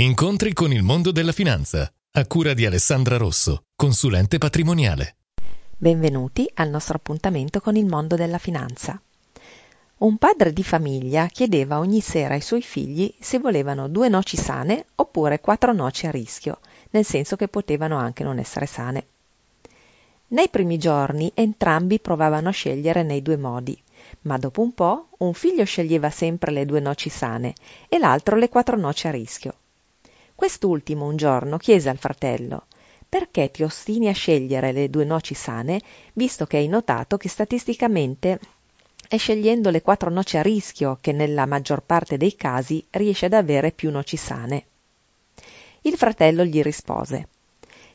Incontri con il mondo della finanza, a cura di Alessandra Rosso, consulente patrimoniale. Benvenuti al nostro appuntamento con il mondo della finanza. Un padre di famiglia chiedeva ogni sera ai suoi figli se volevano due noci sane oppure quattro noci a rischio, nel senso che potevano anche non essere sane. Nei primi giorni entrambi provavano a scegliere nei due modi, ma dopo un po' un figlio sceglieva sempre le due noci sane e l'altro le quattro noci a rischio. Quest'ultimo un giorno chiese al fratello perché ti ostini a scegliere le due noci sane, visto che hai notato che statisticamente è scegliendo le quattro noci a rischio che nella maggior parte dei casi riesce ad avere più noci sane. Il fratello gli rispose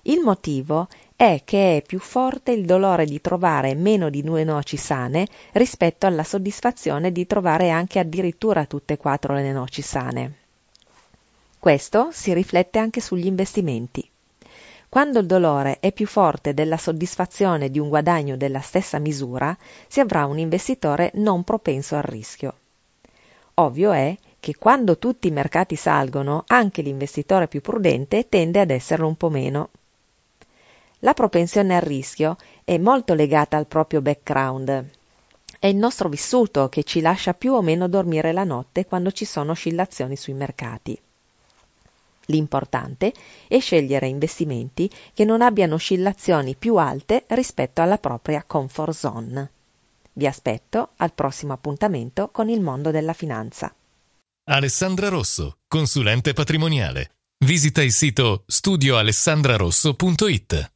Il motivo è che è più forte il dolore di trovare meno di due noci sane rispetto alla soddisfazione di trovare anche addirittura tutte e quattro le noci sane. Questo si riflette anche sugli investimenti. Quando il dolore è più forte della soddisfazione di un guadagno della stessa misura, si avrà un investitore non propenso al rischio. Ovvio è che quando tutti i mercati salgono, anche l'investitore più prudente tende ad esserlo un po' meno. La propensione al rischio è molto legata al proprio background. È il nostro vissuto che ci lascia più o meno dormire la notte quando ci sono oscillazioni sui mercati. L'importante è scegliere investimenti che non abbiano oscillazioni più alte rispetto alla propria comfort zone. Vi aspetto al prossimo appuntamento con il mondo della finanza. Alessandra Rosso, consulente patrimoniale. Visita il sito studioalessandrarosso.it.